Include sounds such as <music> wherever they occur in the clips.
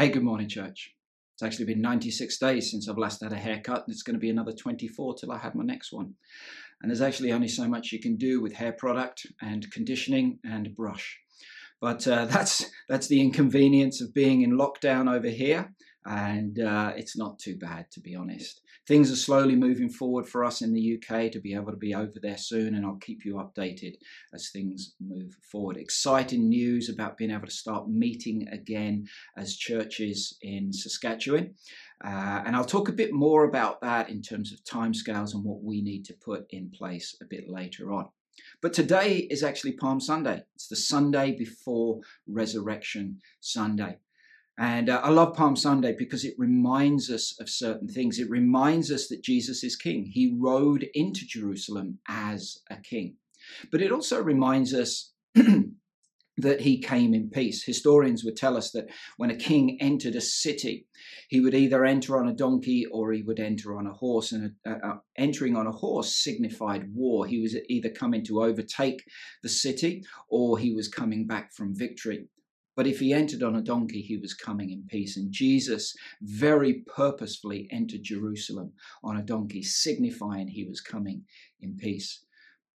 Hey, good morning, church. It's actually been 96 days since I've last had a haircut, and it's going to be another 24 till I have my next one. And there's actually only so much you can do with hair product and conditioning and brush. But uh, <laughs> that's that's the inconvenience of being in lockdown over here and uh, it's not too bad to be honest. Things are slowly moving forward for us in the UK to be able to be over there soon, and I'll keep you updated as things move forward. Exciting news about being able to start meeting again as churches in Saskatchewan. Uh, and I'll talk a bit more about that in terms of timescales and what we need to put in place a bit later on. But today is actually Palm Sunday. It's the Sunday before Resurrection Sunday. And uh, I love Palm Sunday because it reminds us of certain things. It reminds us that Jesus is king. He rode into Jerusalem as a king. But it also reminds us <clears throat> that he came in peace. Historians would tell us that when a king entered a city, he would either enter on a donkey or he would enter on a horse. And uh, uh, entering on a horse signified war. He was either coming to overtake the city or he was coming back from victory. But if he entered on a donkey, he was coming in peace. And Jesus very purposefully entered Jerusalem on a donkey, signifying he was coming in peace.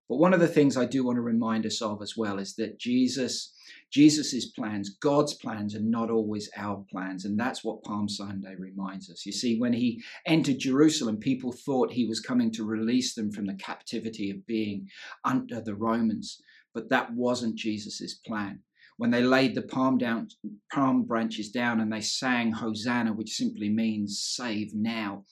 But one of the things I do want to remind us of as well is that Jesus, Jesus's plans, God's plans are not always our plans. And that's what Palm Sunday reminds us. You see, when he entered Jerusalem, people thought he was coming to release them from the captivity of being under the Romans. But that wasn't Jesus's plan when they laid the palm down palm branches down and they sang hosanna which simply means save now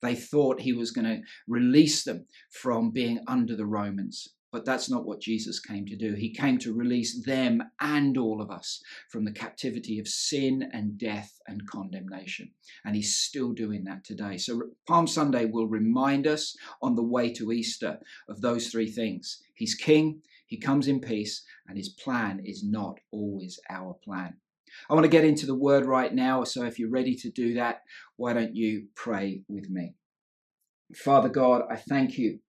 they thought he was going to release them from being under the romans but that's not what Jesus came to do. He came to release them and all of us from the captivity of sin and death and condemnation. And he's still doing that today. So Palm Sunday will remind us on the way to Easter of those three things. He's king, he comes in peace, and his plan is not always our plan. I want to get into the word right now, so if you're ready to do that, why don't you pray with me? Father God, I thank you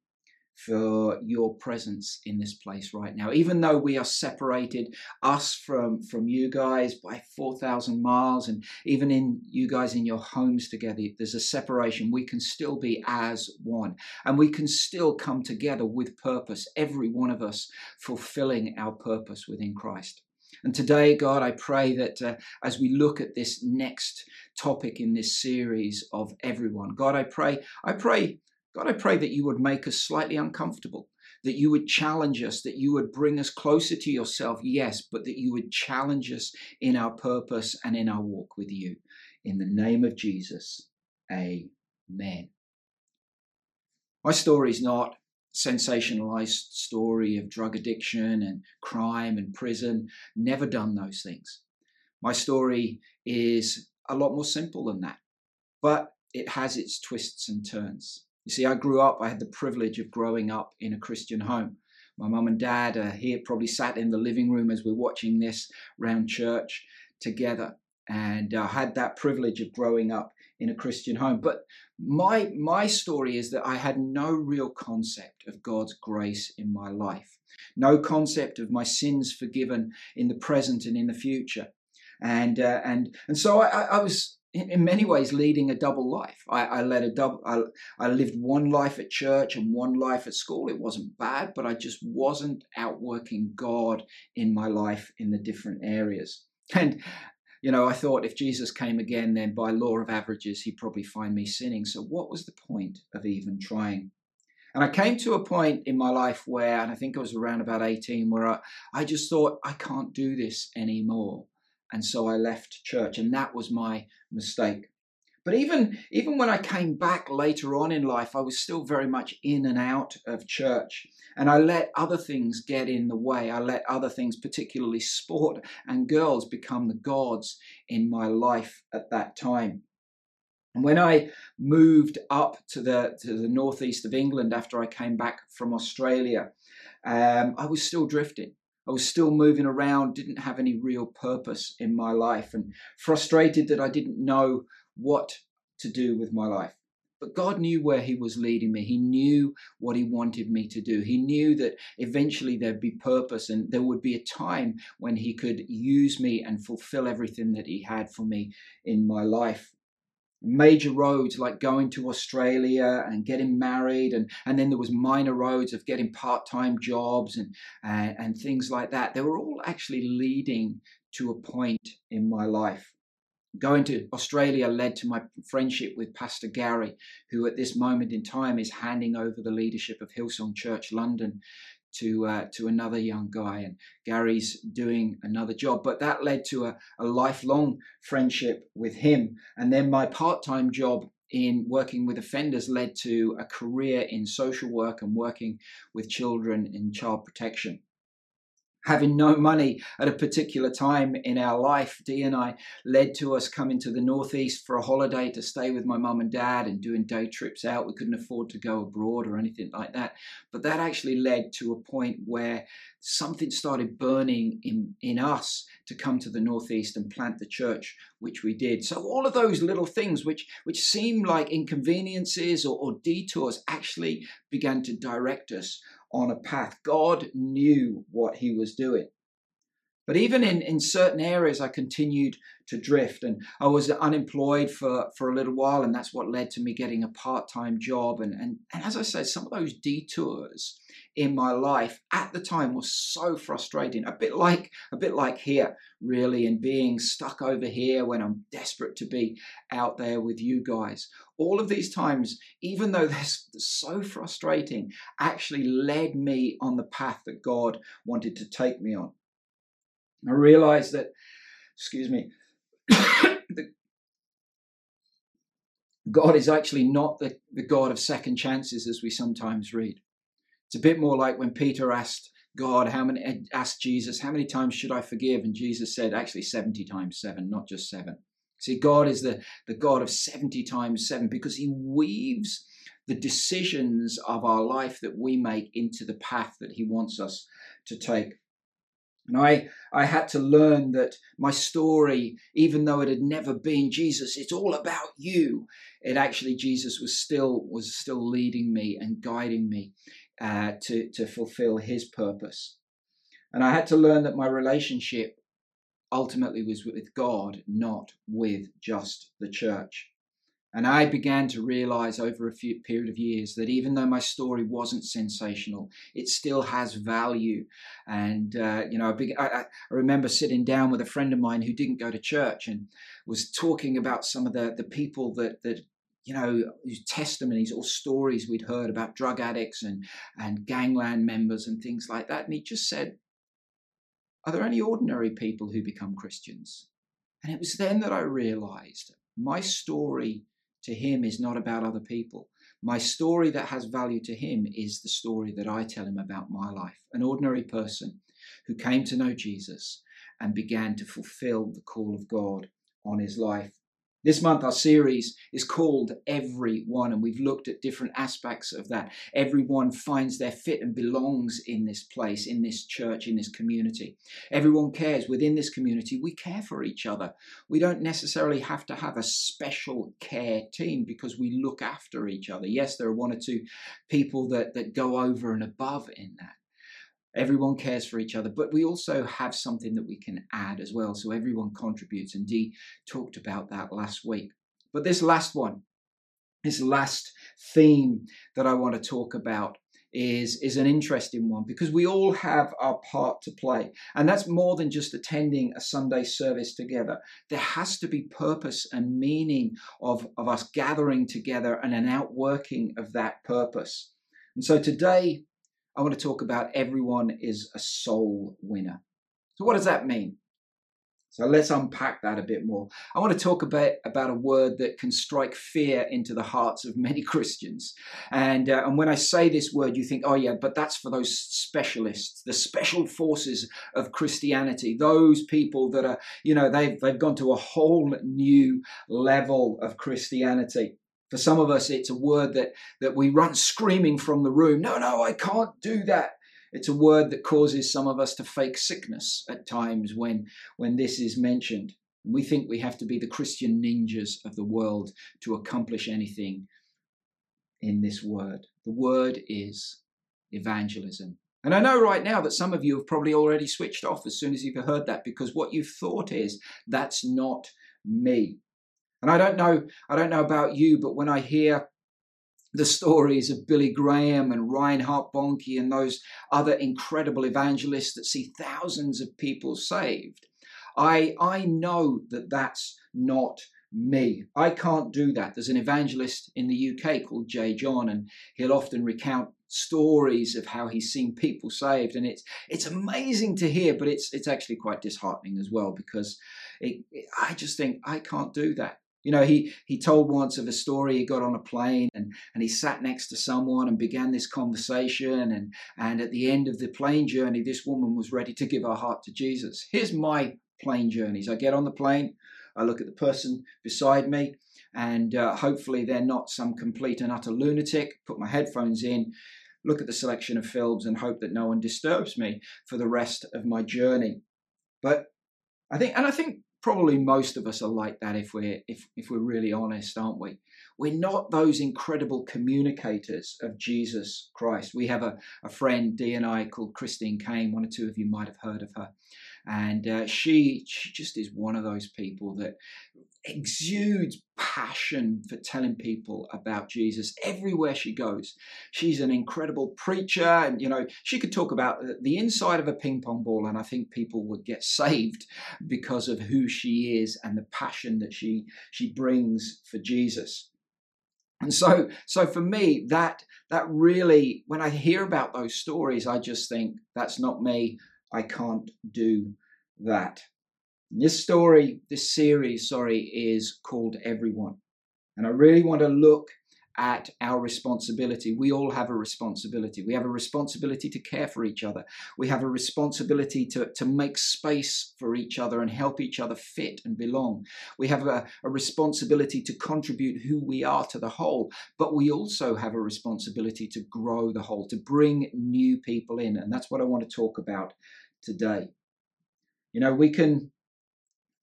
for your presence in this place right now. Even though we are separated, us from, from you guys by 4,000 miles, and even in you guys in your homes together, there's a separation. We can still be as one, and we can still come together with purpose, every one of us fulfilling our purpose within Christ. And today, God, I pray that uh, as we look at this next topic in this series of everyone, God, I pray, I pray God, I pray that you would make us slightly uncomfortable, that you would challenge us, that you would bring us closer to yourself, yes, but that you would challenge us in our purpose and in our walk with you. In the name of Jesus, amen. My story is not sensationalized story of drug addiction and crime and prison. Never done those things. My story is a lot more simple than that, but it has its twists and turns. You see, I grew up, I had the privilege of growing up in a Christian home. My mum and dad are here, probably sat in the living room as we're watching this round church together. And I had that privilege of growing up in a Christian home. But my, my story is that I had no real concept of God's grace in my life, no concept of my sins forgiven in the present and in the future. And, uh, and, and so I, I was in, many ways leading a double life. I, I led a double. I, I lived one life at church and one life at school. It wasn't bad, but I just wasn't outworking God in my life in the different areas. <laughs> And you know, I thought if Jesus came again, then by law of averages, he'd probably find me sinning. So what was the point of even trying? And I came to a point in my life where, and I think I was around about 18, where I, I just thought, I can't do this anymore and so I left church, and that was my mistake. But even, even when I came back later on in life, I was still very much in and out of church. And I let other things get in the way. I let other things, particularly sport and girls, become the gods in my life at that time. And when I moved up to the, to the northeast of England after I came back from Australia, um, I was still drifting. I was still moving around, didn't have any real purpose in my life, and frustrated that I didn't know what to do with my life. But God knew where He was leading me. He knew what He wanted me to do. He knew that eventually there'd be purpose and there would be a time when He could use me and fulfill everything that He had for me in my life major roads like going to Australia and getting married, and, and then there was minor roads of getting part-time jobs and, uh, and things like that. They were all actually leading to a point in my life. Going to Australia led to my friendship with Pastor Gary, who at this moment in time is handing over the leadership of Hillsong Church London to uh, to another young guy, and Gary's doing another job. But that led to a, a lifelong friendship with him, and then my part-time job in working with offenders led to a career in social work and working with children in child protection having no money at a particular time in our life, Dee and I led to us coming to the Northeast for a holiday to stay with my mum and dad and doing day trips out. We couldn't afford to go abroad or anything like that. But that actually led to a point where something started burning in, in us to come to the Northeast and plant the church, which we did. So all of those little things which, which seem like inconveniences or, or detours actually began to direct us on a path. God knew what he was doing. But even in, in certain areas, I continued to drift and I was unemployed for, for a little while. And that's what led to me getting a part time job. And, and, and as I said, some of those detours in my life at the time was so frustrating. A bit like, a bit like here, really, and being stuck over here when I'm desperate to be out there with you guys. All of these times, even though <laughs> they're so frustrating, actually led me on the path that God wanted to take me on. I realized that, excuse me, <coughs> God is actually not the, the God of second chances as we sometimes read. It's a bit more like when Peter asked God, how many asked Jesus, how many times should I forgive? And Jesus said, actually 70 times seven, not just seven. See, God is the, the God of 70 times seven because he weaves the decisions of our life that we make into the path that he wants us to take. And I, I had to learn that my story, even though it had never been Jesus, it's all about you. It actually, Jesus was still was still leading me and guiding me uh, to to fulfill His purpose. And I had to learn that my relationship ultimately was with God, not with just the church. And I began to realize over a few period of years that even though my story wasn't sensational, it still has value. And, uh, you know, I, I, remember sitting down with a friend of mine who didn't go to church and was talking about some of the, the people that, that, you know, testimonies or stories we'd heard about drug addicts and, and gangland members and things like that. And he just said, Are there any ordinary people who become Christians? And it was then that I realized my story to him is not about other people. My story that has value to him is the story that I tell him about my life. An ordinary person who came to know Jesus and began to fulfill the call of God on his life. This month, our series is called Everyone, and we've looked at different aspects of that. Everyone finds their fit and belongs in this place, in this church, in this community. Everyone cares. Within this community, we care for each other. We don't necessarily have to have a special care team because we look after each other. Yes, there are one or two people that, that go over and above in that. Everyone cares for each other, but we also have something that we can add as well. So everyone contributes, and Dee talked about that last week. But this last one, this last theme that I want to talk about is, is an interesting one because we all have our part to play. And that's more than just attending a Sunday service together. There has to be purpose and meaning of, of us gathering together and an outworking of that purpose. And so today, I want to talk about everyone is a soul winner. So, what does that mean? So let's unpack that a bit more. I want to talk about, about a word that can strike fear into the hearts of many <laughs> Christians. And, uh, and when I say this word, you think, oh, yeah, but that's for those specialists, the special forces of Christianity, those people that are, you know, they've, they've gone to a whole new level of Christianity. For some of us, it's a word that, that we run screaming from the room. No, no, I can't do that. It's a word that causes some of us to fake sickness at times when, when this is mentioned. We think we have to be the Christian ninjas of the world to accomplish anything in this word. The word is evangelism. And I know right now that some of you have probably already switched off as soon as you've heard that because what you've thought is that's not me. And I don't know, I don't know about you, but when I hear the stories of Billy Graham and Reinhard Bonnke and those other incredible evangelists that see thousands of people saved, I, I know that that's not me. I can't do that. There's an evangelist in the UK called J.John, and he'll often recount stories of how he's seen people saved, and it's it's amazing to hear, but it's it's actually quite disheartening as well because it, it, I just think I can't do that. You know, he he told once of a story. He got on a plane and and he sat next to someone and began this conversation. And and at the end of the plane journey, this woman was ready to give her heart to Jesus. Here's my plane journeys. I get on the plane. I look at the person beside me, and uh, hopefully they're not some complete and utter lunatic. Put my headphones in, look at the selection of films, and hope that no one disturbs me for the rest of my journey. But I think, and I think probably most of us are like that if we're if, if we're really honest aren't we? We're not those incredible communicators of jesus christ. We have a, a friend Dee and i called Christine Caine. One or two of you might have heard of her and uh, she she just is one of those people that exudes passion for telling people about Jesus everywhere she goes. She's an incredible preacher, and you know, she could talk about the inside of a ping pong ball, and I think people would get <laughs> saved because of who she is and the passion that she she brings for Jesus. And so, so for me, that that really, when I hear about those stories, I just think that's not me. I can't do that. This story, this series, sorry, is called Everyone. And I really want to look at our responsibility. We all have a responsibility. We have a responsibility to care for each other. We have a responsibility to, to make space for each other and help each other fit and belong. We have a, a responsibility to contribute who we are to the whole, but we also have a responsibility to grow the whole, to bring new people in. And that's what I want to talk about today. You know, we can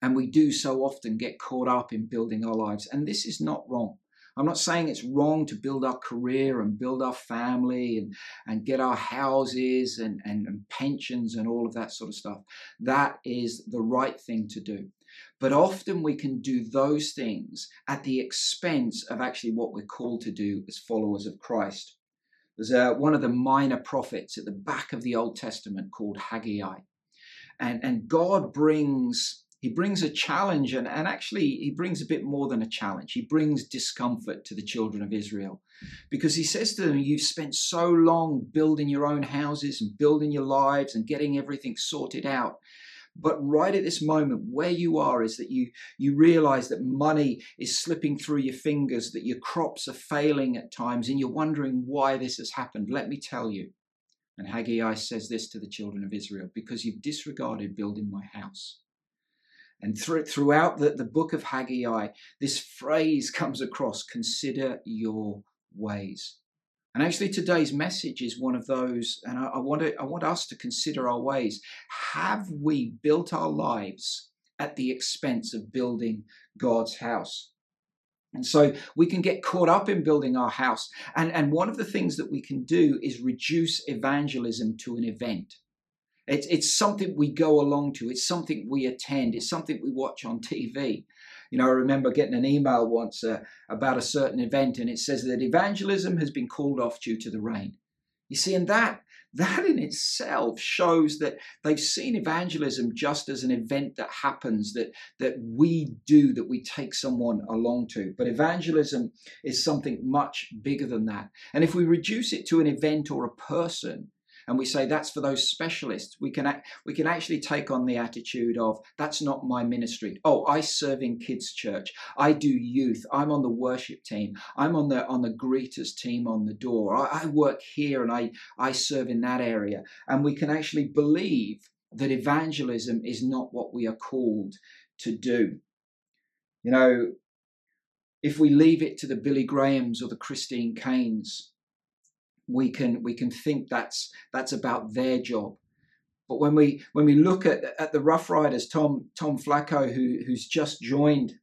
and we do so often get caught up in building our lives. And this is not wrong. I'm not saying it's wrong to build our career and build our family and, and get our houses and, and, and pensions and all of that sort of stuff. That is the right thing to do. But often we can do those things at the expense of actually what we're called to do as followers of Christ. There's a, one of the minor prophets at the back of the Old Testament called Haggai. And, and God brings he brings a challenge and, and actually he brings a bit more than a challenge he brings discomfort to the children of israel because he says to them you've spent so long building your own houses and building your lives and getting everything sorted out but right at this moment where you are is that you you realize that money is slipping through your fingers that your crops are failing at times and you're wondering why this has happened let me tell you and Haggai says this to the children of Israel because you've disregarded building my house. And through, throughout the, the book of Haggai, this phrase comes across consider your ways. And actually, today's message is one of those, and I, I, want to, I want us to consider our ways. Have we built our lives at the expense of building God's house? And so we can get caught up in building our house. And, and one of the things that we can do is reduce evangelism to an event. It's, it's something we go along to. It's something we attend. It's something we watch on TV. You know, I remember getting an email once uh, about a certain event, and it says that evangelism has been called off due to the rain. You see, and that that in itself shows that they've seen evangelism just as an event that happens that that we do that we take someone along to but evangelism is something much bigger than that and if we reduce it to an event or a person and we say that's for those specialists. We can we can actually take on the attitude of that's not my ministry. Oh i serve in kids church. I do youth. I'm on the worship team. I'm on the on the greeters team on the door. I, I work here and i i serve in that area. And we can actually believe that evangelism is not what we are called to do. You know if we leave it to the Billy Grahams or the Christine Caines, we can we can think that's that's about their job. But when we when we look at, at the Roughriders, Tom Tom Flacco, who who's just joined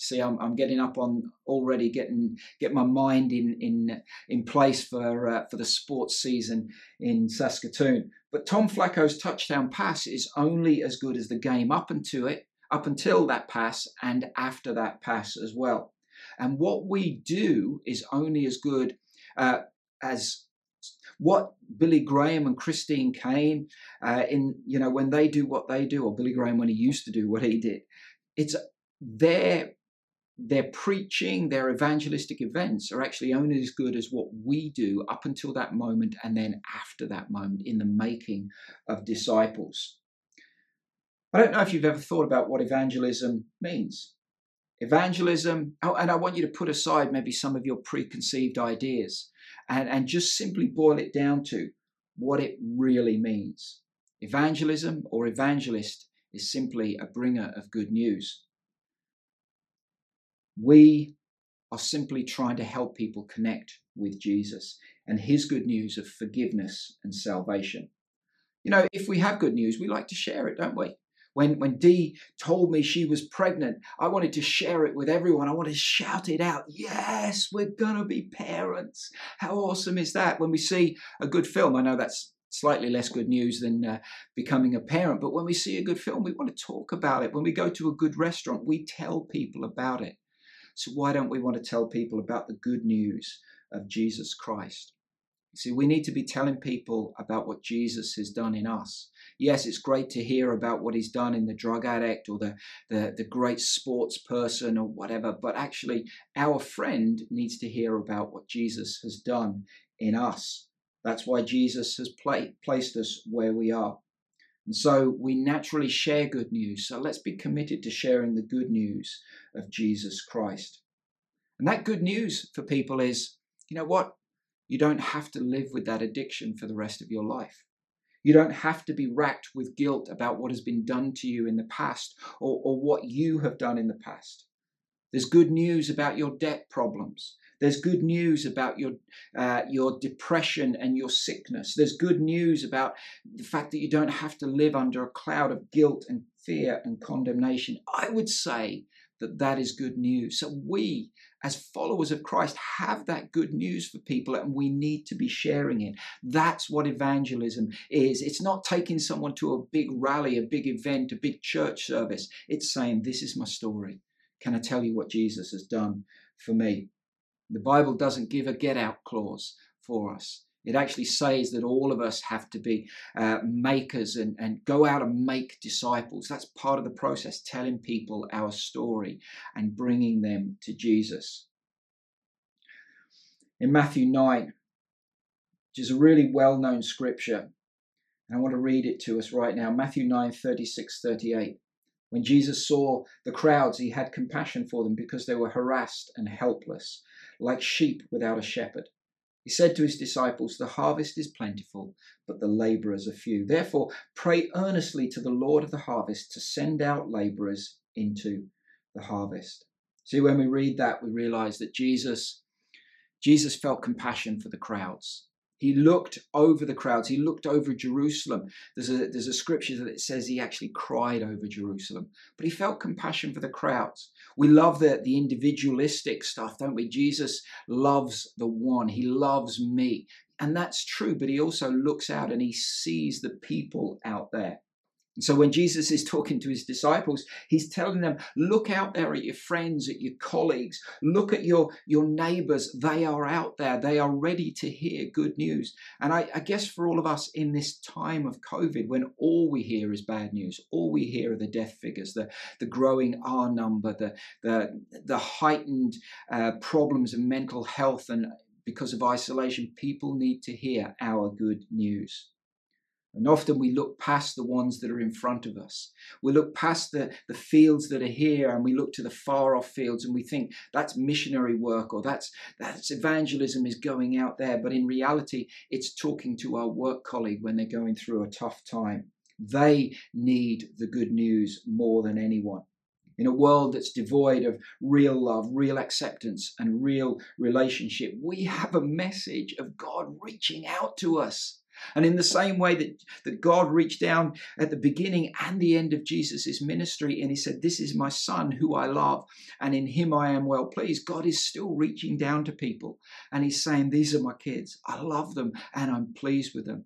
See, I'm, I'm getting up on already getting get my mind in in in place for uh, for the sports season in Saskatoon. But Tom Flacco's touchdown pass is only as good as the game up until it, up until that pass, and after that pass as well. And what we do is only as good uh, as what Billy Graham and Christine Caine, uh, in you know when they do what they do, or Billy Graham when he used to do what he did, it's their their preaching, their evangelistic events are actually only as good as what we do up until that moment and then after that moment in the making of disciples. I don't know if you've ever thought about what evangelism means. Evangelism, oh, and I want you to put aside maybe some of your preconceived ideas and, and just simply boil it down to what it really means. Evangelism or evangelist is simply a bringer of good news. We are simply trying to help people connect with Jesus and his good news of forgiveness and salvation. You know, if we have good news, we like to share it, don't we? When, when Dee told me she was pregnant, I wanted to share it with everyone. I wanted to shout it out. Yes, we're going to be parents. How awesome is that? When we see a good film, I know that's slightly less good news than uh, becoming a parent, but when we see a good film, we want to talk about it. When we go to a good restaurant, we tell people about it. So why don't we want to tell people about the good news of Jesus Christ? See, we need to be telling people about what Jesus has done in us. Yes, it's great to hear about what he's done in the drug addict or the, the, the great sports person or whatever, but actually, our friend needs to hear about what Jesus has done in us. That's why Jesus has pla- placed us where we are. And so we naturally share good news. So let's be committed to sharing the good news of Jesus Christ. And that good news for people is you know what? You don't have to live with that addiction for the rest of your life. You don't have to be racked with guilt about what has been done to you in the past or, or what you have done in the past. There's good news about your debt problems. There's good news about your uh, your depression and your sickness. There's good news about the fact that you don't have to live under a cloud of guilt and fear and condemnation. I would say that that is good news. So we, as followers of Christ, have that good news for people and we need to be sharing it. That's what evangelism is. It's not taking someone to a big rally, a big event, a big church service. It's saying, This is my story. Can I tell you what Jesus has done for me? The Bible doesn't give a get out clause for us. It actually says that all of us have to be uh, makers and, and go out and make disciples. That's part of the process, telling people our story and bringing them to Jesus. In Matthew 9, which is a really well known scripture, and I want to read it to us right now Matthew 9 36 38. When Jesus saw the crowds, he had compassion for them because they were harassed and helpless, like sheep without a shepherd. He said to his disciples, The harvest is plentiful, but the laborers are few. Therefore, pray earnestly to the Lord of the harvest to send out laborers into the harvest. See, when we read that, we realize that Jesus, Jesus felt compassion for the crowds. He looked over the crowds. He looked over Jerusalem. There's a, there's a scripture that says he actually cried over Jerusalem, but he felt compassion for the crowds. We love the, the individualistic stuff, don't we? Jesus loves the one, he loves me. And that's true, but he also looks out and he sees the people out there. So when Jesus is talking to his disciples, he's telling them, look out there at your friends, at your colleagues, look at your, your neighbors. They are out there. They are ready to hear good news. And I, I guess for all of us in this time of COVID, when all we hear is bad news, all we hear are the death figures, the, the growing R number, the, the, the heightened uh, problems of mental health and because of isolation, people need to hear our good news. And often we look past the ones that are in front of us. We look past the, the fields that are here and we look to the far off fields and we think that's missionary work or that's, that's evangelism is going out there. But in reality, it's talking to our work colleague when they're going through a tough time. They need the good news more than anyone. In a world that's devoid of real love, real acceptance, and real relationship, we have a message of God reaching out to us And in the same way that, that God reached down at the beginning and the end of Jesus' ministry and he said, This is my son who I love, and in him I am well pleased, God is still reaching down to people and he's saying, These are my kids. I love them and I'm pleased with them.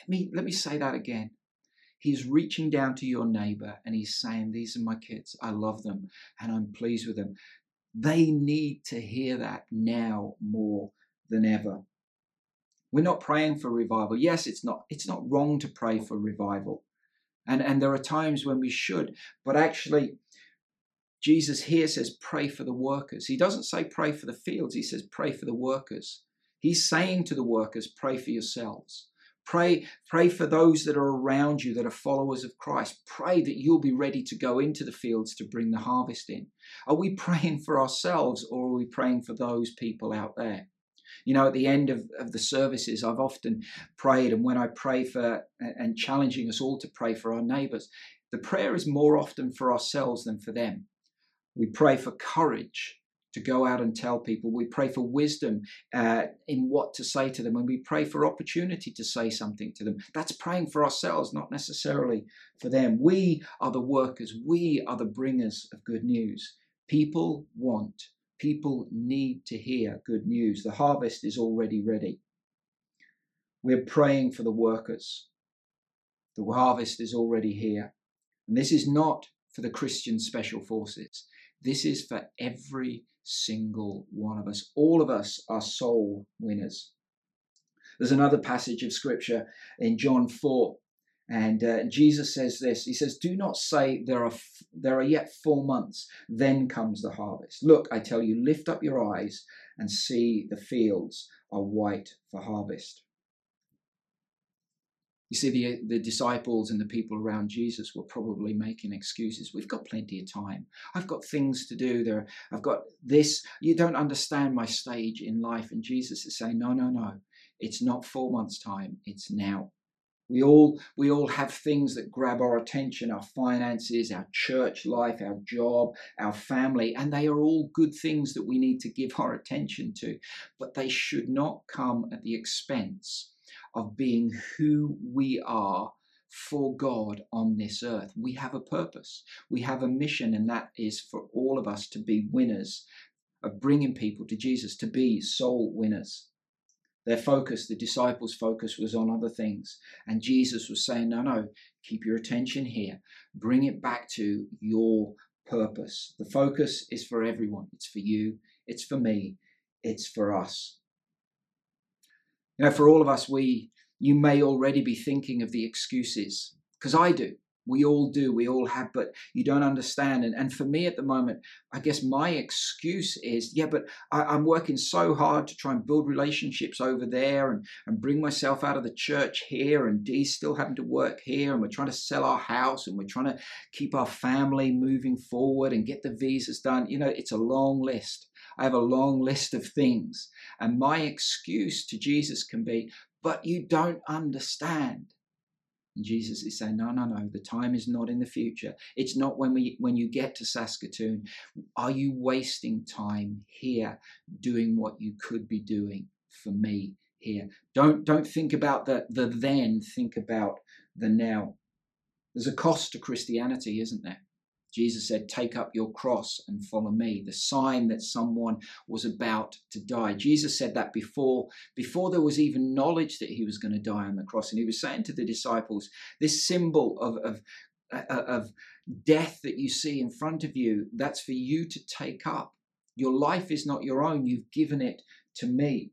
Let me, let me say that again. He's reaching down to your neighbor and he's saying, These are my kids. I love them and I'm pleased with them. They need to hear that now more than ever. We're not praying for revival. Yes, it's not it's not wrong to pray for revival. And and there are times when we should, but actually Jesus here says pray for the workers. He doesn't say pray for the fields, he says pray for the workers. He's saying to the workers, pray for yourselves. Pray, pray for those that are around you that are followers of Christ. Pray that you'll be ready to go into the fields to bring the harvest in. Are we praying for ourselves or are we praying for those people out there? You know, at the end of, of the services, I've often prayed, and when I pray for and challenging us all to pray for our neighbors, the prayer is more often for ourselves than for them. We pray for courage to go out and tell people. We pray for wisdom uh, in what to say to them, and we pray for opportunity to say something to them. That's praying for ourselves, not necessarily for them. We are the workers, we are the bringers of good news. People want People need to hear good news. The harvest is already ready. We're praying for the workers. The harvest is already here. And this is not for the Christian special forces. This is for every single one of us. All of us are soul winners. There's another passage of scripture in John 4 and uh, Jesus says this He says, Do not say there are, f- there are yet four months, then comes the harvest. Look, I tell you, lift up your eyes and see the fields are white for harvest. You see, the, the disciples and the people around Jesus were probably making excuses. We've got plenty of time. I've got things to do. There, I've got this. You don't understand my stage in life. And Jesus is saying, No, no, no. It's not four months' time. It's now. We all, we all have things that grab our attention our finances, our church life, our job, our family, and they are all good things that we need to give our attention to. But they should not come at the expense of being who we are for God on this earth. We have a purpose, we have a mission, and that is for all of us to be winners of bringing people to Jesus, to be soul winners. Their focus, the disciples' focus, was on other things. And Jesus was saying, No, no, keep your attention here. Bring it back to your purpose. The focus is for everyone. It's for you, it's for me, it's for us. You know, for all of us, we you may already be thinking of the excuses, because I do. We all do, we all have, but you don't understand. And, and for me at the moment, I guess my excuse is, yeah, but I, am working so hard to try and build relationships over there and, and bring myself out of the church here, and Dee's still having to work here, and we're trying to sell our house, and we're trying to keep our family moving forward and get the visas done. You know, it's a long list. I have a long list of things. And my excuse to Jesus can be, but you don't understand. And Jesus is saying, no, no, no, the time is not in the future. It's not when we when you get to Saskatoon. Are you wasting time here doing what you could be doing for me here? Don't don't think about the the then, think about the now. There's a cost to Christianity, isn't there? Jesus said, Take up your cross and follow me, the sign that someone was about to die. Jesus said that before, before there was even knowledge that he was going to die on the cross. And he was saying to the disciples, This symbol of, of, uh, of death that you see in front of you, that's for you to take up. Your life is not your own, you've given it to me.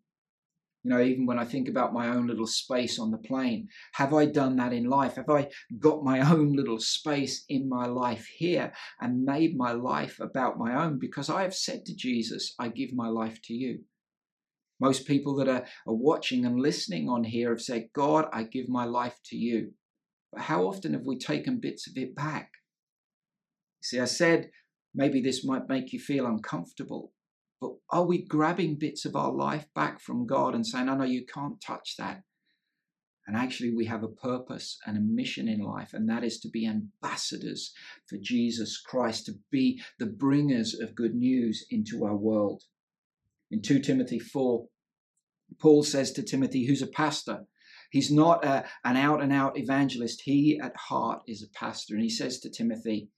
You know, even when I think about my own little space on the plane, have I done that in life? Have I got my <laughs> own little space in my life here and made my life about my own? Because I have said to Jesus, I give my life to you. Most people that are, are watching and listening on here have said, God, I give my life to you. But how often have we taken bits of it back? See, I said maybe this might make you feel uncomfortable. But are we grabbing bits of our life back from God and saying, oh, no, you can't touch that? And actually, we have a purpose and a mission in life, and that is to be ambassadors for Jesus Christ, to be the bringers of good news into our world. In 2 Timothy 4, Paul says to Timothy, who's a pastor, He's not a, an out and out evangelist. He at heart is a pastor. And he says to Timothy,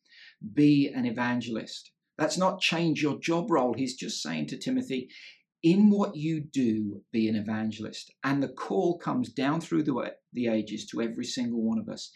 Be an evangelist. That's not change your job role. He's just saying to Timothy, in what you do, be an evangelist. And the call comes down through the, the ages to every single one of us.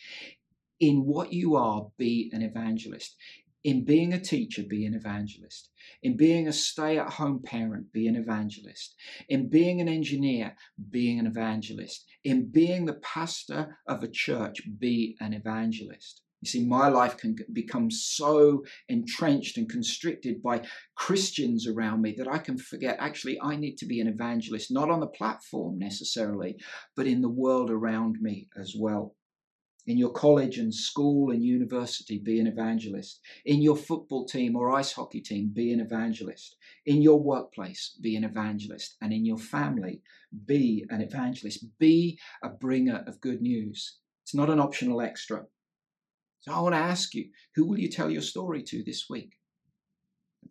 In what you are, be an evangelist. In being a teacher, be an evangelist. In being a stay at home parent, be an evangelist. In being an engineer, being an evangelist. In being the pastor of a church, be an evangelist. You see, my life can become so entrenched and constricted by Christians around me that I can forget actually I need to be an evangelist, not on the platform necessarily, but in the world around me as well. In your college and school and university, be an evangelist. In your football team or ice hockey team, be an evangelist. In your workplace, be an evangelist. And in your family, be an evangelist. Be a bringer of good news. It's not an optional extra. So I want to ask you, who will you tell your story to this week?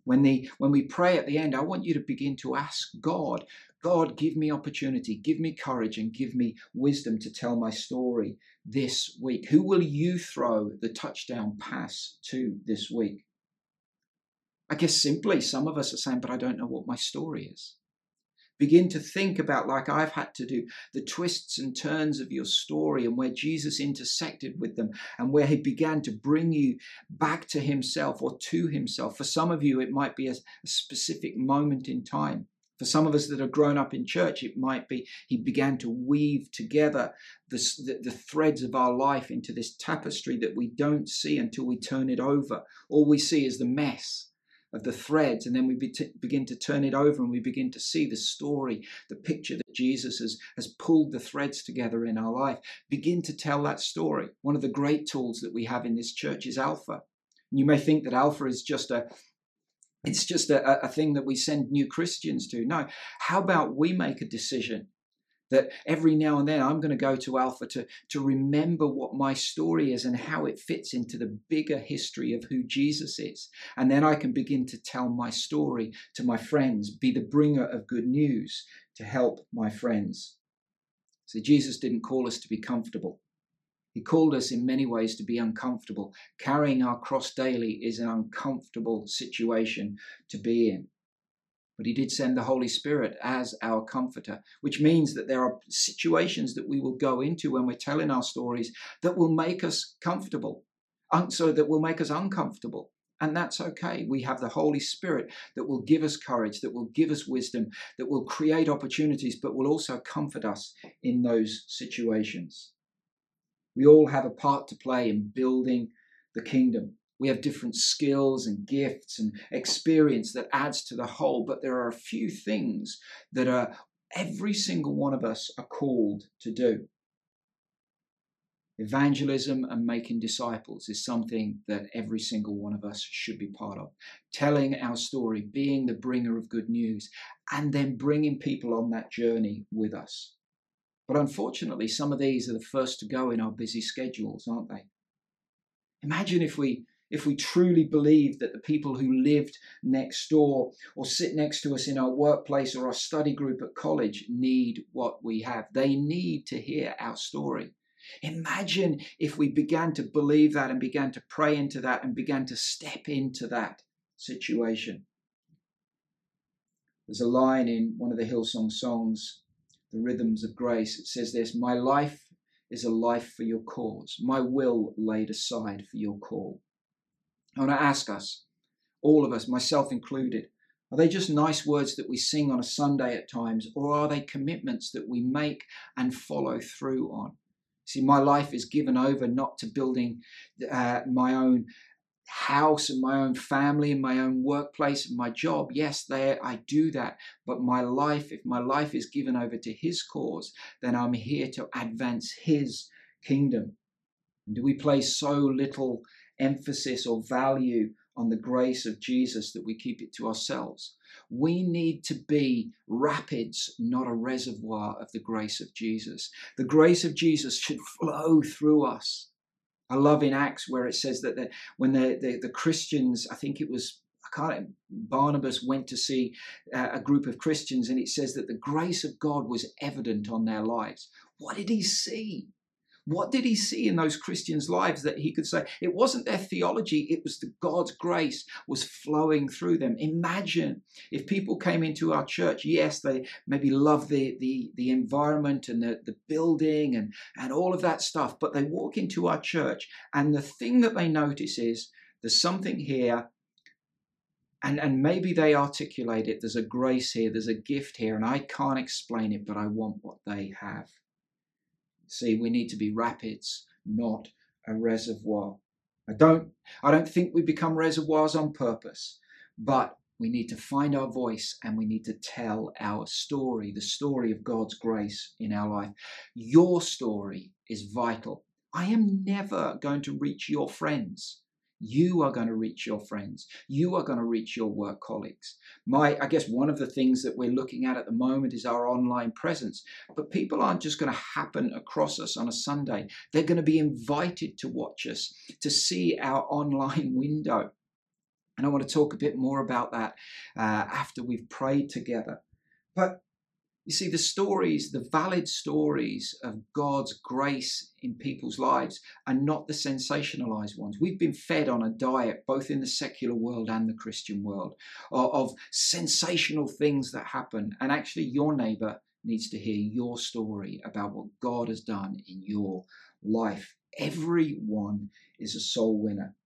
When, the, when we pray at the end, I want you to begin to ask God, God, give me opportunity, give me courage, and give me wisdom to tell my story this week. Who will you throw the touchdown pass to this week? I guess simply, some of us are saying, but I don't know what my story is. Begin to think about, like I've had to do, the twists and turns of your story and where Jesus intersected with them and where he began to bring you back to himself or to himself. For some of you, it might be a, a specific moment in time. For some of us that have grown up in church, it might be he began to weave together the, the, the, threads of our life into this tapestry that we don't see until we turn it over. All we see is the mess of the threads, and then we be t- begin to turn it over and we begin to see the story, the picture that Jesus has, has pulled the threads together in our life. Begin to tell that story. One of the great tools that we have in this church is Alpha. You may think that Alpha is just a it's just a, a thing that we send new Christians to. No, how about we make a decision that every now and then I'm going to go to Alpha to, to remember what my story is and how it fits into the bigger history of who Jesus is. And then I can begin to tell my story to my friends, be the bringer of good news to help my friends. So Jesus didn't call us to be comfortable. He called us in many ways to be uncomfortable. Carrying our cross daily is an uncomfortable situation to be in. But he did send the Holy Spirit as our comforter, which means that there are situations that we will go into when we're telling our stories that will make us comfortable, so that will make us uncomfortable. And that's okay. We have the Holy Spirit that will give us courage, that will give us wisdom, that will create opportunities, but will also comfort us in those situations. We all have a part to play in building the kingdom. We have different skills and gifts and experience that adds to the whole, but there are a few things that are every single one of us are called to do. Evangelism and making disciples is something that every single one of us should be part of. Telling our story, being the bringer of good news, and then bringing people on that journey with us. But unfortunately, some of these are the first to go in our busy schedules, aren't they? Imagine if we if we truly believe that the people who lived next door or sit next to us in our workplace or our study group at college need what we have. They need to hear our story. Imagine if we began to believe that and began to pray into that and began to step into that situation. There's a line in one of the Hillsong songs, The Rhythms of Grace. It says this My life is a life for your cause, my will laid aside for your call. I want to ask us, all of us, myself included, are they just nice words that we sing on a Sunday at times, or are they commitments that we make and follow through on? See, my life is given over not to building uh, my own house and my own family and my own workplace and my job. Yes, there I do that. But my life, if my life is given over to His cause, then I'm here to advance His kingdom. And do we place so little emphasis or value on the grace of Jesus that we keep it to ourselves. We need to be rapids, not a reservoir of the grace of Jesus. The grace of Jesus should flow through us. I love in Acts where it says that the, when the, the, the Christians, I think it was, I I can't, Barnabas went to see uh, a group of Christians and it says that the grace of God was evident on their lives. What did he see? What did he see in those Christians' lives that he could say it wasn't their theology, it was the God's grace was flowing through them? Imagine if people came into our church, yes, they maybe love the, the, the environment and the, the building and, and all of that stuff, but they walk into our church and the thing that they notice is there's something here and and maybe they articulate it there's a grace here there's a gift here and i can't explain it but i want what they have see we need to be rapids not a reservoir. I don't i don't think we become reservoirs on purpose but we need to find our voice and we need to tell our story the story of god's grace in our life. Your story is vital. I am never going to reach your friends you are going to reach your friends. You are going to reach your work colleagues. My, I guess one of the things that we're looking at at the moment is our online presence. But people aren't just going to happen across us on a Sunday. They're going to be invited to watch us, to see our online <laughs> window. And I want to talk a bit more about that uh, after we've prayed together. But you see, the stories, the valid stories of God's grace in people's lives are not the sensationalized ones. We've been fed on a diet, both in the secular world and the Christian world, of, sensational things that happen. And actually, your neighbor needs to hear your story about what God has done in your life. Everyone is a soul winner.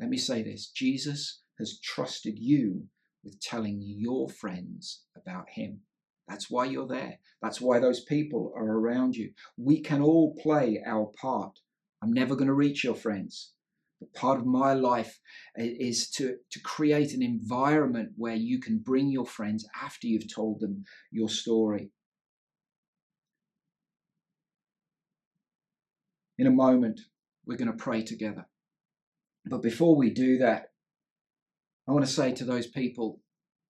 Let me say this Jesus has trusted you with telling your friends about him. That's why you're there. That's why those people are around you. We can all play our part. I'm never going to reach your friends. But part of my life is to, to create an environment where you can bring your friends after you've told them your story. In a moment, we're going to pray together. But before we do that, I want to say to those people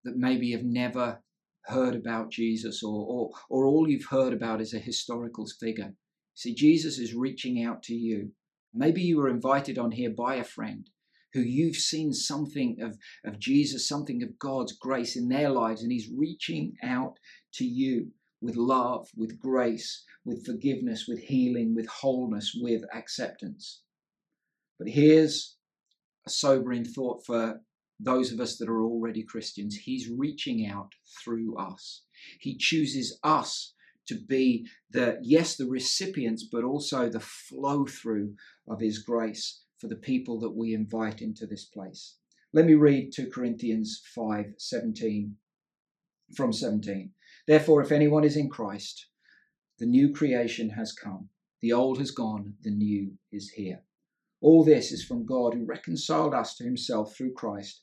that maybe have never heard about Jesus or, or, or all you've heard about is a historical figure. See, Jesus is reaching out to you. Maybe you were invited on here by a friend who you've seen something of, of Jesus, something of God's grace in their lives, and He's reaching out to you with love, with grace, with forgiveness, with healing, with wholeness, with acceptance. But here's a sobering thought for those of us that are already Christians. He's reaching out through us. He chooses us to be the, yes, the recipients, but also the flow through of His grace for the people that we invite into this place. Let me read 2 Corinthians 5 17 from 17. Therefore, if anyone is in Christ, the new creation has come. The old has gone, the new is here. All this is from God who reconciled us to himself through Christ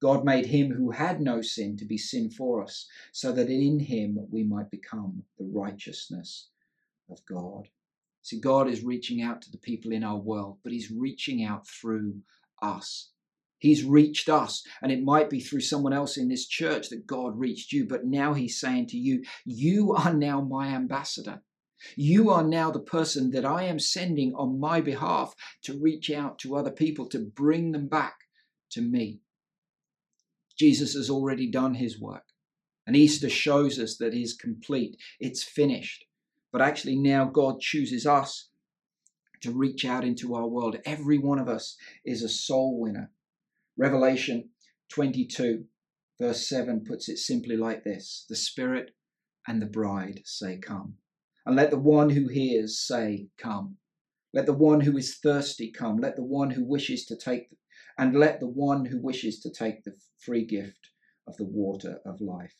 God made him who had no sin to be sin for us, so that in him we might become the righteousness of God. See, God is reaching out to the people in our world, but he's reaching out through us. He's reached us, and it might be through someone else in this church that God reached you, but now he's saying to you, You are now my ambassador. You are now the person that I am sending on my behalf to reach out to other people, to bring them back to me. Jesus has already done his work. And Easter shows us that he's complete, it's finished. But actually, now God chooses us to reach out into our world. Every one of us is a soul winner. Revelation 22, verse 7 puts it simply like this The Spirit and the bride say, Come. And let the one who hears say, Come. Let the one who is thirsty come. Let the one who wishes to take and let the one who wishes to take the free gift of the water of life.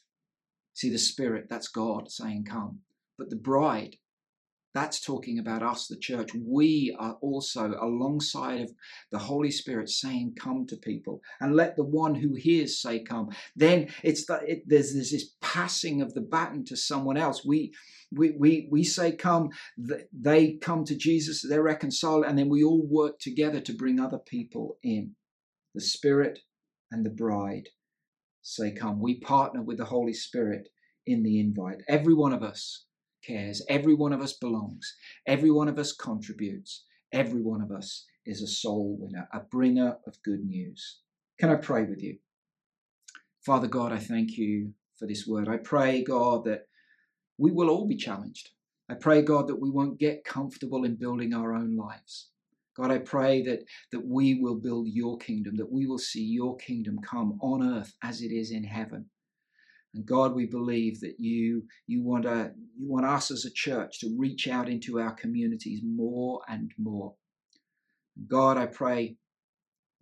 See, the Spirit, that's God saying, Come. But the bride, That's talking about us, the church. We are also alongside of the Holy Spirit saying, Come to people, and let the one who hears say, Come. Then it's that it, there's, there's this passing of the baton to someone else. We we, we, we say come, they come to Jesus, they're reconciled, and then we all work together to bring other people in. The Spirit and the bride say come. We partner with the Holy Spirit in the invite. Every one of us cares. Every one of us belongs. Every one of us contributes. Every one of us is a soul winner, a bringer of good news. Can I pray with you? Father God, I thank you for this word. I pray, God, that we will all be challenged. I pray, God, that we won't get comfortable in building our own lives. God, I pray that, that we will build your kingdom, that we will see your kingdom come on earth as it is in heaven. And God, we believe that you, you, want, a, you want us as a church to reach out into our communities more and more. God, I pray,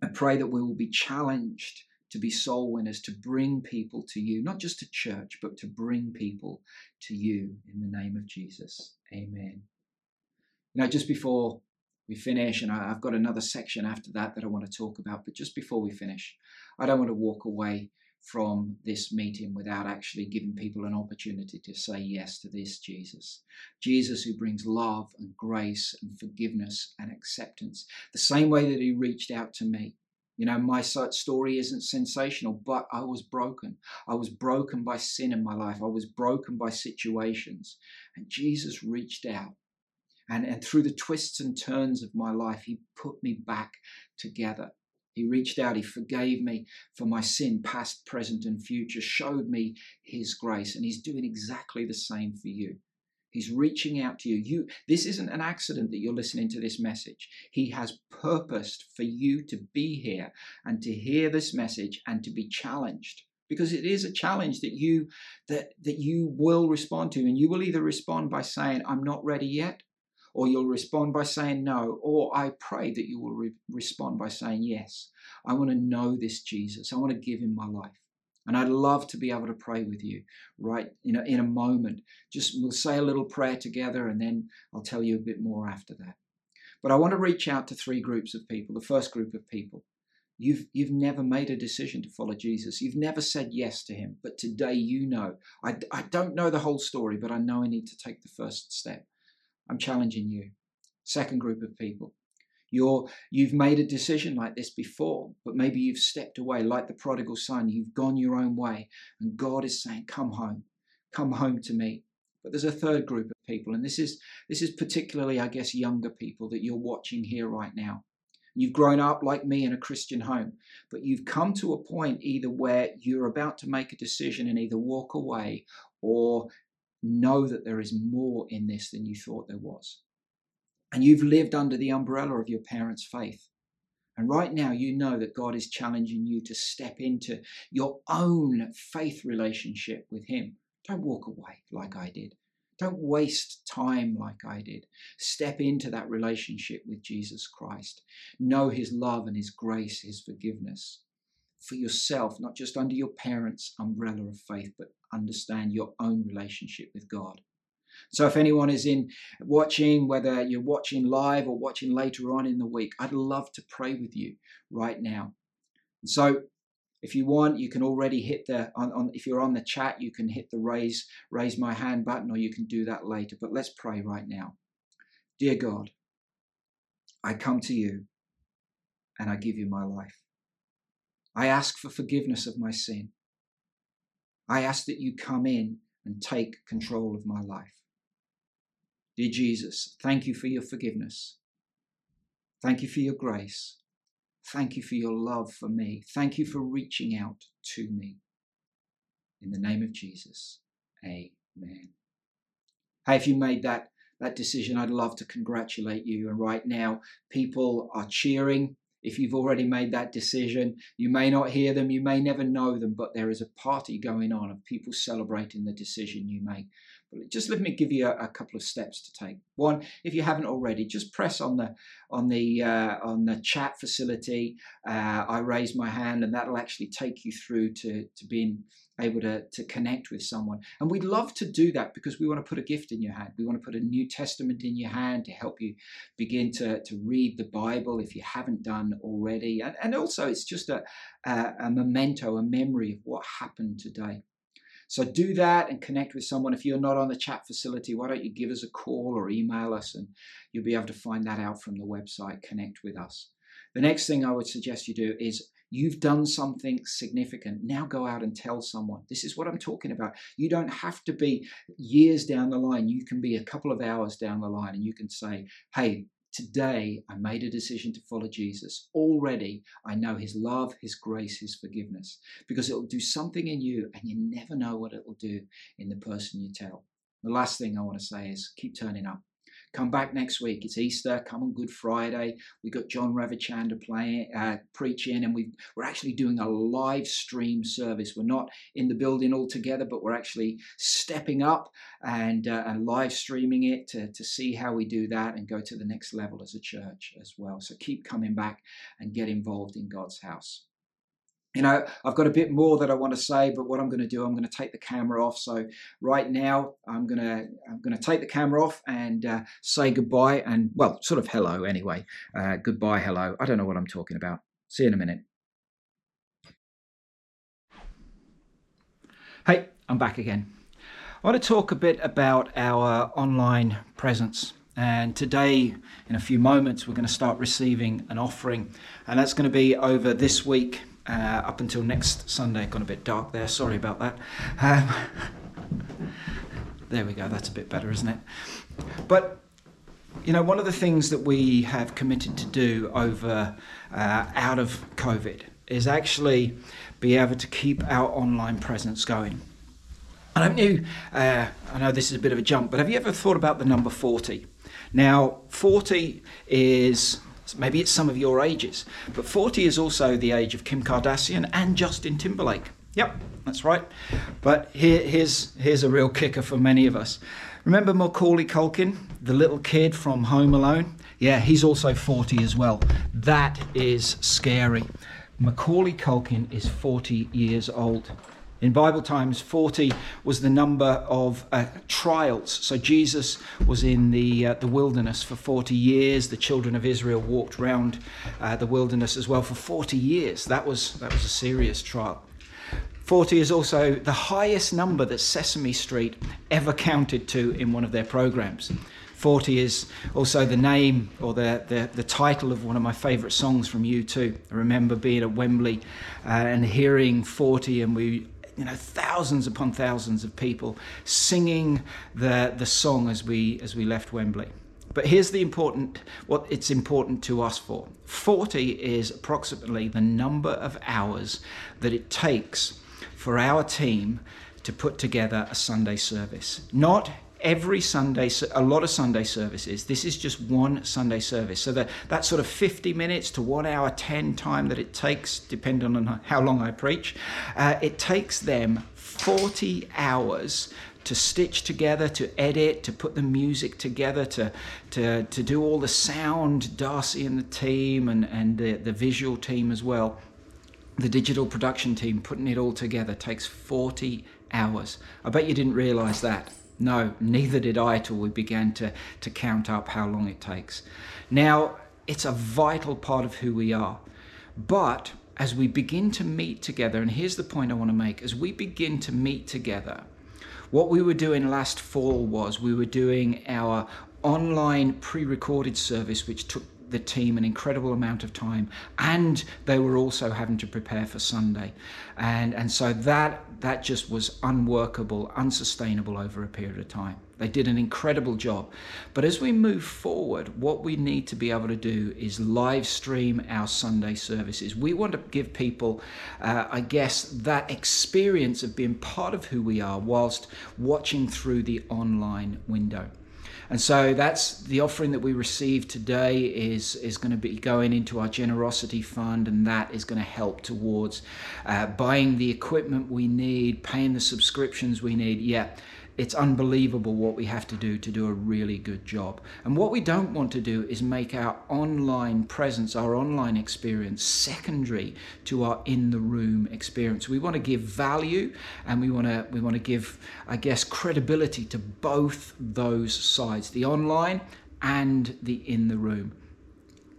I pray that we will be challenged to be soul winners, to bring people to you, not just to church, but to bring people to you in the name of Jesus. Amen. Now, just before we finish, and I've got another section after that that I want to talk about, but just before we finish, I don't want to walk away from this meeting without actually giving people an opportunity to say yes to this Jesus. Jesus who brings love and grace and forgiveness and acceptance, the same way that he reached out to me. You know, my story isn't sensational, but I was broken. I was broken by sin in my life. I was broken by situations. And Jesus reached out. And, and through the twists and turns of my life, He put me back together. He reached out, He forgave me for my sin, past, present, and future, showed me His grace. And He's doing exactly the same for you. He's reaching out to you. You this isn't an accident that you're listening to this message. He has purposed for you to be here and to hear this message and to be challenged because it is a challenge that you that that you will respond to and you will either respond by saying I'm not ready yet or you'll respond by saying no or I pray that you will re- respond by saying yes. I want to know this Jesus. I want to give him my life. And I'd love to be able to pray with you right in a, in a moment. Just we'll say a little prayer together and then I'll tell you a bit more after that. But I want to reach out to three groups of people. The first group of people, you've, you've never made a decision to follow Jesus. You've never said yes to him. But today you know. I, I don't know the whole story, but I know I need to take the first step. I'm challenging you. Second group of people, you're, you've made a decision like this before, but maybe you've stepped away like the prodigal son. You've gone your own way. And God is saying, Come home, come home to me. But there's a third group of people, and this is, this is particularly, I guess, younger people that you're watching here right now. You've grown up like me in a Christian home, but you've come to a point either where you're about to make a decision and either walk away or know that there is more in this than you thought there was and you've lived under the umbrella of your parents' faith. And right now, you know that God is challenging you to step into your own faith relationship with Him. Don't walk away like I did. Don't waste time like I did. Step into that relationship with Jesus Christ. Know His love and His grace, His forgiveness for yourself, not just under your parents' umbrella of faith, but understand your own relationship with God. So if anyone is in watching, whether you're watching live or watching later on in the week, I'd love to pray with you right now. So if you want, you can already hit the on, on, if you're on the chat, you can hit the raise raise my hand button, or you can do that later. But let's pray right now. Dear God, I come to you and I give you my life. I ask for forgiveness of my sin. I ask that you come in and take control of my life. Dear Jesus, thank you for your forgiveness. Thank you for your grace. Thank you for your love for me. Thank you for reaching out to me. In the name of Jesus, amen. Hey, if you made that, that decision, I'd love to congratulate you. And right now, people are cheering. If you've already made that decision, you may not hear them, you may never know them, but there is a party going on of people celebrating the decision you made. But just let me give you a, a, couple of steps to take. One, if you haven't already, just press on the on the uh, on the chat facility. Uh, I raise my hand, and that'll actually take you through to to being able to, to connect with someone. And we'd love to do that because we want to put a gift in your hand. We want to put a New Testament in your hand to help you begin to, to read the Bible if you haven't done already. And, and also, it's just a, a, a memento, a memory of what happened today. So do that and connect with someone. If you're not on the chat facility, why don't you give us a call or email us and you'll be able to find that out from the website. Connect with us. The next thing I would suggest you do is You've done something significant. Now go out and tell someone. This is what I'm talking about. You don't have to be years down the line. You can be a couple of hours down the line and you can say, hey, Today, I made a decision to follow Jesus. Already, I know His love, His grace, His forgiveness, because it'll do something in you, and you never know what it will do in the person you tell. The last thing I want to say is keep turning up. Come back next week. It's Easter. Come on Good Friday. We got John Ravichandra playing, uh, preaching, and we we're actually doing a live stream service. We're not in the building all together, but we're actually stepping up and uh, and live streaming it to to see how we do that and go to the next level as a church as well. So keep coming back and get involved in God's house you know i've got a bit more that i want to say but what i'm going to do i'm going to take the camera off. So right now i'm going to i'm going to take the camera off and uh, say goodbye and well sort of hello anyway. Uh, goodbye hello. I don't know what i'm talking about. See you in a minute. Hey i'm back again. I want to talk a bit about our online presence. And today, in a few moments, we're going to start receiving an offering. And that's going to be over this week uh, up until next Sunday. Gone a bit dark there, sorry about that. Um, <laughs> there we go, that's a bit better, isn't it? But you know, one of the things that we have committed to do over uh, out of COVID is actually be able to keep our online presence going. And I knew, uh, I know this is a bit of a jump, but have you ever thought about the number 40? Now, 40 is maybe it's some of your ages. But 40 is also the age of Kim Kardashian and Justin Timberlake. Yep, that's right. But here, here's, here's a real kicker for many of us. Remember Macaulay Culkin, the little kid from Home Alone? Yeah, he's also 40 as well. That is scary. Macaulay Culkin is 40 years old. In Bible times, 40 was the number of uh, trials. So Jesus was in the, uh, the wilderness for 40 years. The children of Israel walked around uh, the wilderness as well for 40 years. That was, that was a serious trial. 40 is also the highest number that Sesame Street ever counted to in one of their programs. 40 is also the name or the, the, the title of one of my favourite songs from U2. I remember being at Wembley uh, and hearing 40, and we you know thousands upon thousands of people singing the the song as we as we left Wembley. But here's the important what it's important to us for. 40 is approximately the number of hours that it takes for our team to put together a Sunday service. Not every Sunday, a lot of Sunday services. This is just one Sunday service. So that, that sort of 50 minutes to one hour 10 time that it takes, depending on how long I preach, uh, it takes them 40 hours to stitch together, to edit, to put the music together, to, to, to do all the sound, Darcy and the team, and, and the, the visual team as well. The digital production team putting it all together takes 40 hours. I bet you didn't realize that. No, neither did I till we began to, to count up how long it takes. Now, it's a vital part of who we are. But as we begin to meet together, and here's the point I want to make as we begin to meet together, what we were doing last fall was we were doing our online pre recorded service, which took the team an incredible amount of time and they were also having to prepare for Sunday. And and so that that just was unworkable unsustainable over a period of time. They did an incredible job. But as we move forward what we need to be able to do is live stream our Sunday services. We want to give people uh, I guess that experience of being part of who we are whilst watching through the online window and so that's the offering that we receive today is, is going to be going into our generosity fund, and that is going to help towards uh, buying the equipment we need, paying the subscriptions we need. Yeah, it's unbelievable what we have to do to do a really good job. And what we don't want to do is make our online presence, our online experience, secondary to our in the room experience. We want to give value and we want to we want to give, I guess, credibility to both those sides, the online and the in the room.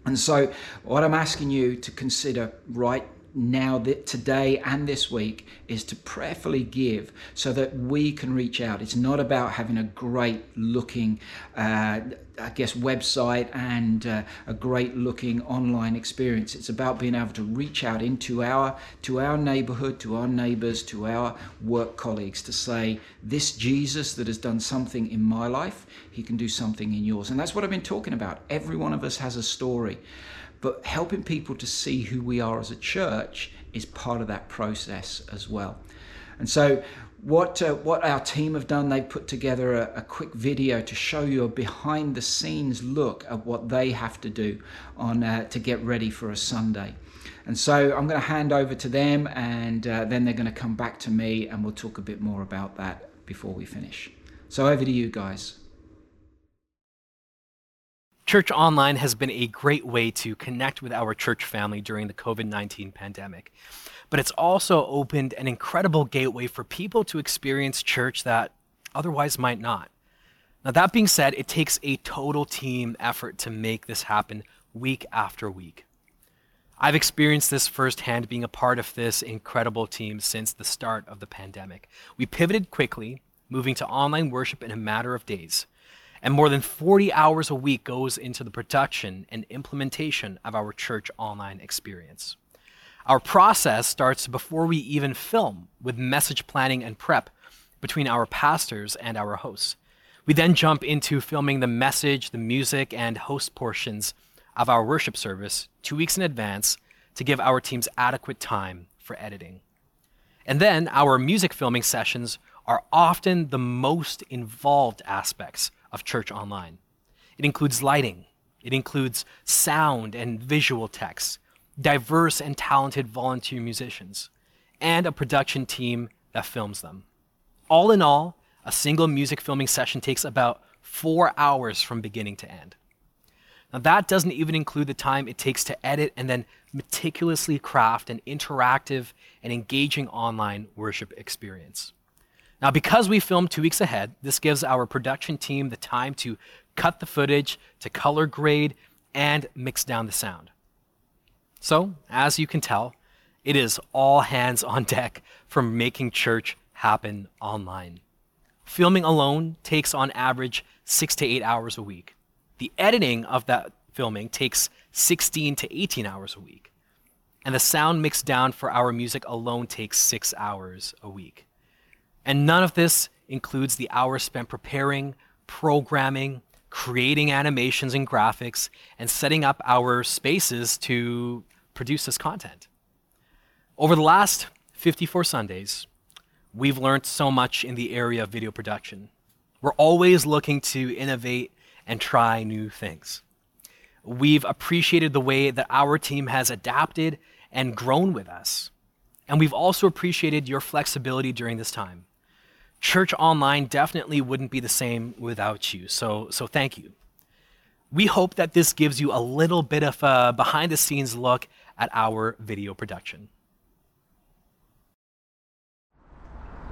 And so, what I'm asking you to consider right now that today and this week is to prayerfully give so that we can reach out. It's not about having a great looking uh, i guess website and uh, a great looking online experience. It's about being able to reach out into our to our neighborhood to our neighbors to our work colleagues to say this jesus that has done something in my life he can do something in yours. And that's what i've been talking about. Every one of us has a story but helping people to see who we are as a church is part of that process as well. And so, what uh, what our team have done, they've put together a, a, quick video to show you a behind the scenes look at what they have to do on uh, to get ready for a Sunday. And so I'm going to hand over to them, and uh, then they're going to come back to me, and we'll talk a bit more about that before we finish. So over to you guys. Church Online has been a great way to connect with our church family during the COVID 19 pandemic. But it's also opened an incredible gateway for people to experience church that otherwise might not. Now, that being said, it takes a total team effort to make this happen week after week. I've experienced this firsthand being a part of this incredible team since the start of the pandemic. We pivoted quickly, moving to online worship in a matter of days and more than 40 hours a week goes into the production and implementation of our church online experience. Our process starts before we even film with message planning and prep between our pastors and our hosts. We then jump into filming the message, the music, and host portions of our worship service two weeks in advance to give our teams adequate time for editing. And then our music filming sessions are often the most involved aspects of Church Online. It includes lighting, it includes sound and visual text, diverse and talented volunteer musicians, and a production team that films them. All in all, a single music filming session takes about four hours from beginning to end. Now, that doesn't even include the time it takes to edit and then meticulously craft an interactive and engaging online worship experience. Now, because we filmed two weeks ahead, this gives our production team the time to cut the footage, to color grade, and mix down the sound. So, as you can tell, it is all hands on deck for making church happen online. Filming alone takes on average six to eight hours a week. The editing of that filming takes 16 to 18 hours a week. And the sound mixed down for our music alone takes six hours a week. And none of this includes the hours spent preparing, programming, creating animations and graphics, and setting up our spaces to produce this content. Over the last 54 Sundays, we've learned so much in the area of video production. We're always looking to innovate and try new things. We've appreciated the way that our team has adapted and grown with us. And we've also appreciated your flexibility during this time church online definitely wouldn't be the same without you. So, so thank you. We hope that this gives you a little bit of a behind the scenes look at our video production.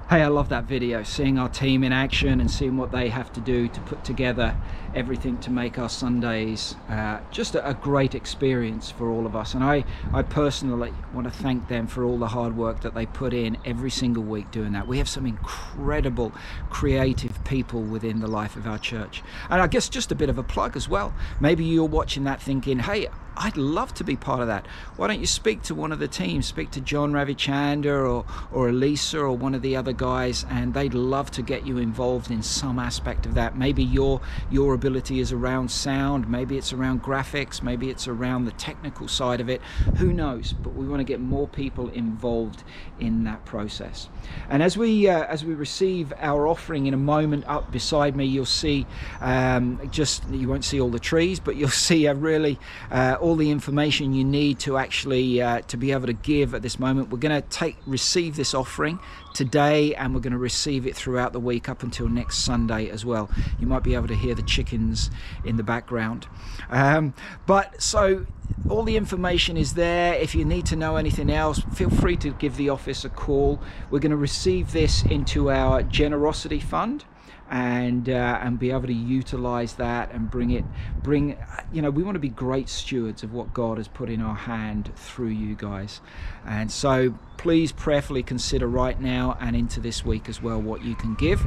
Hey, I love that video, seeing our team in action and seeing what they have to do to put together everything to make our Sundays uh, just a, a, great experience for all of us. And I, I personally want to thank them for all the hard work that they put in every single week doing that. We have some incredible creative people within the life of our church. And I guess just a bit of a plug as well. Maybe you're watching that thinking, hey, I'd love to be part of that. Why don't you speak to one of the teams? Speak to John Ravichander or, or Elisa or one of the other guys, and they'd love to get you involved in some aspect of that. Maybe your your ability is around sound, maybe it's around graphics, maybe it's around the technical side of it. Who knows? But we want to get more people involved in that process. And as we uh, as we receive our offering in a moment, up beside me, you'll see um, just you won't see all the trees, but you'll <laughs> see really uh, all the information you need to actually uh, to be able to give at this moment. We're going to take receive this offering today and we're going to receive it throughout the week up until next Sunday as well. You might be able to hear the chickens in the background. Um, but so all the information is there. If you need to know anything else, feel free to give the office a call. We're going to receive this into our generosity fund and uh, and be able to utilize that and bring it bring you know we want to be great stewards of what God has put in our hand through you guys. And so please prayerfully consider right now and into this week as well what you can give.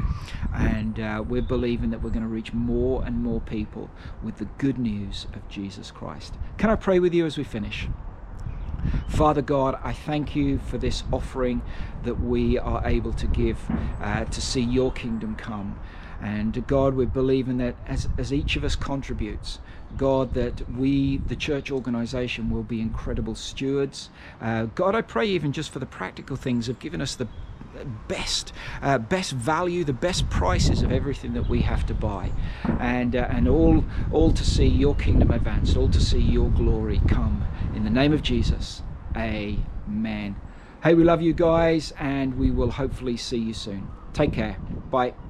And uh, we're believing that we're going to reach more and more people with the good news of Jesus Christ. Can I pray with you as we finish Father God, I thank you for this offering that we are able to give uh, to see your kingdom come. And God, we're believing that as, as each of us contributes, God, that we, the church organization, will be incredible stewards. Uh, God, I pray even just for the practical things of giving us the best uh, best value the best prices of everything that we have to buy and uh, and all all to see your kingdom advanced all to see your glory come in the name of Jesus, amen. Hey, we love you guys, and we will hopefully see you soon. Take care. Bye.